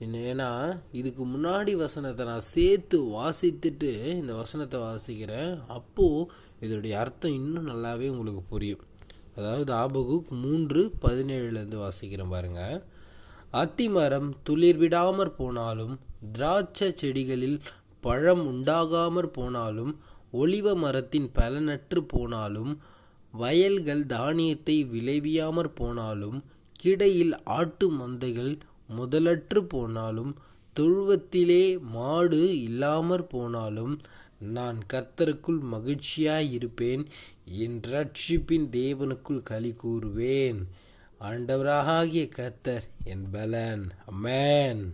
ஏன்னா இதுக்கு முன்னாடி வசனத்தை நான் சேர்த்து வாசித்துட்டு இந்த வசனத்தை வாசிக்கிறேன். அப்போது இதோடைய அர்த்தம் இன்னும் நல்லாவே உங்களுக்கு புரியும். அதாவது ஆபகுக் மூன்று பதினேழுலேருந்து வாசிக்கிறேன் பாருங்கள் அத்திமரம் துளிர் விடாமற் போனாலும் திராட்சை செடிகளில் பழம் உண்டாகாமற் போனாலும் ஒளிவ மரத்தின் பலனற்று போனாலும் வயல்கள் தானியத்தை விளைவியாமற் போனாலும் கிடையில் ஆட்டு மந்தைகள் முதலற்று போனாலும் தொழுவத்திலே மாடு இல்லாமற் போனாலும் நான் கர்த்தருக்குள் மகிழ்ச்சியாயிருப்பேன் என் ரட்சிப்பின் தேவனுக்குள் களி கூறுவேன். ஆண்டவராகிய கர்த்தர் என் பலன். அமேன்